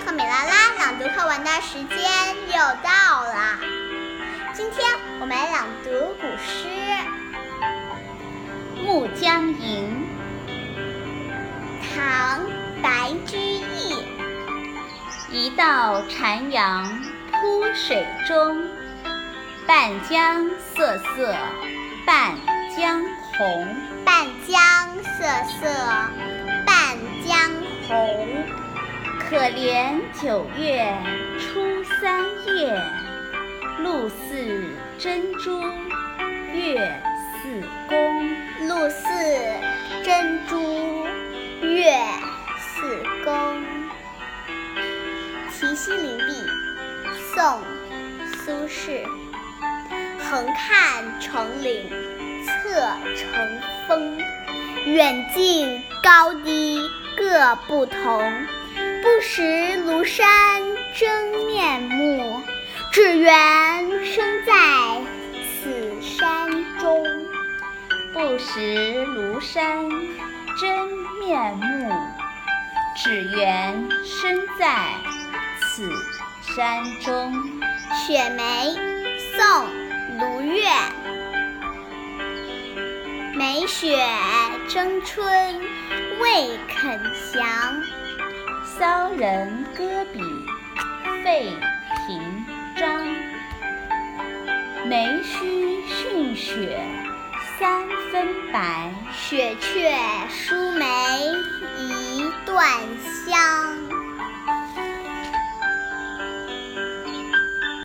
和美拉拉朗读课文的时间又到了。今天我们来朗读古诗《暮江吟》，唐·白居易。一道残阳铺水中，半江瑟瑟半江红。半江瑟瑟半江红。可怜九月初三夜，露似真珠月似弓。露似真珠月似弓。题西林壁，宋·苏轼。横看成岭侧成峰，远近高低各不同。不识庐山真面目，只缘身在此山中。不识庐山真面目，只缘身在此山中。雪梅，宋·卢钺。梅雪争春未肯降。人搁笔费评章，梅须逊雪三分白，雪却输梅。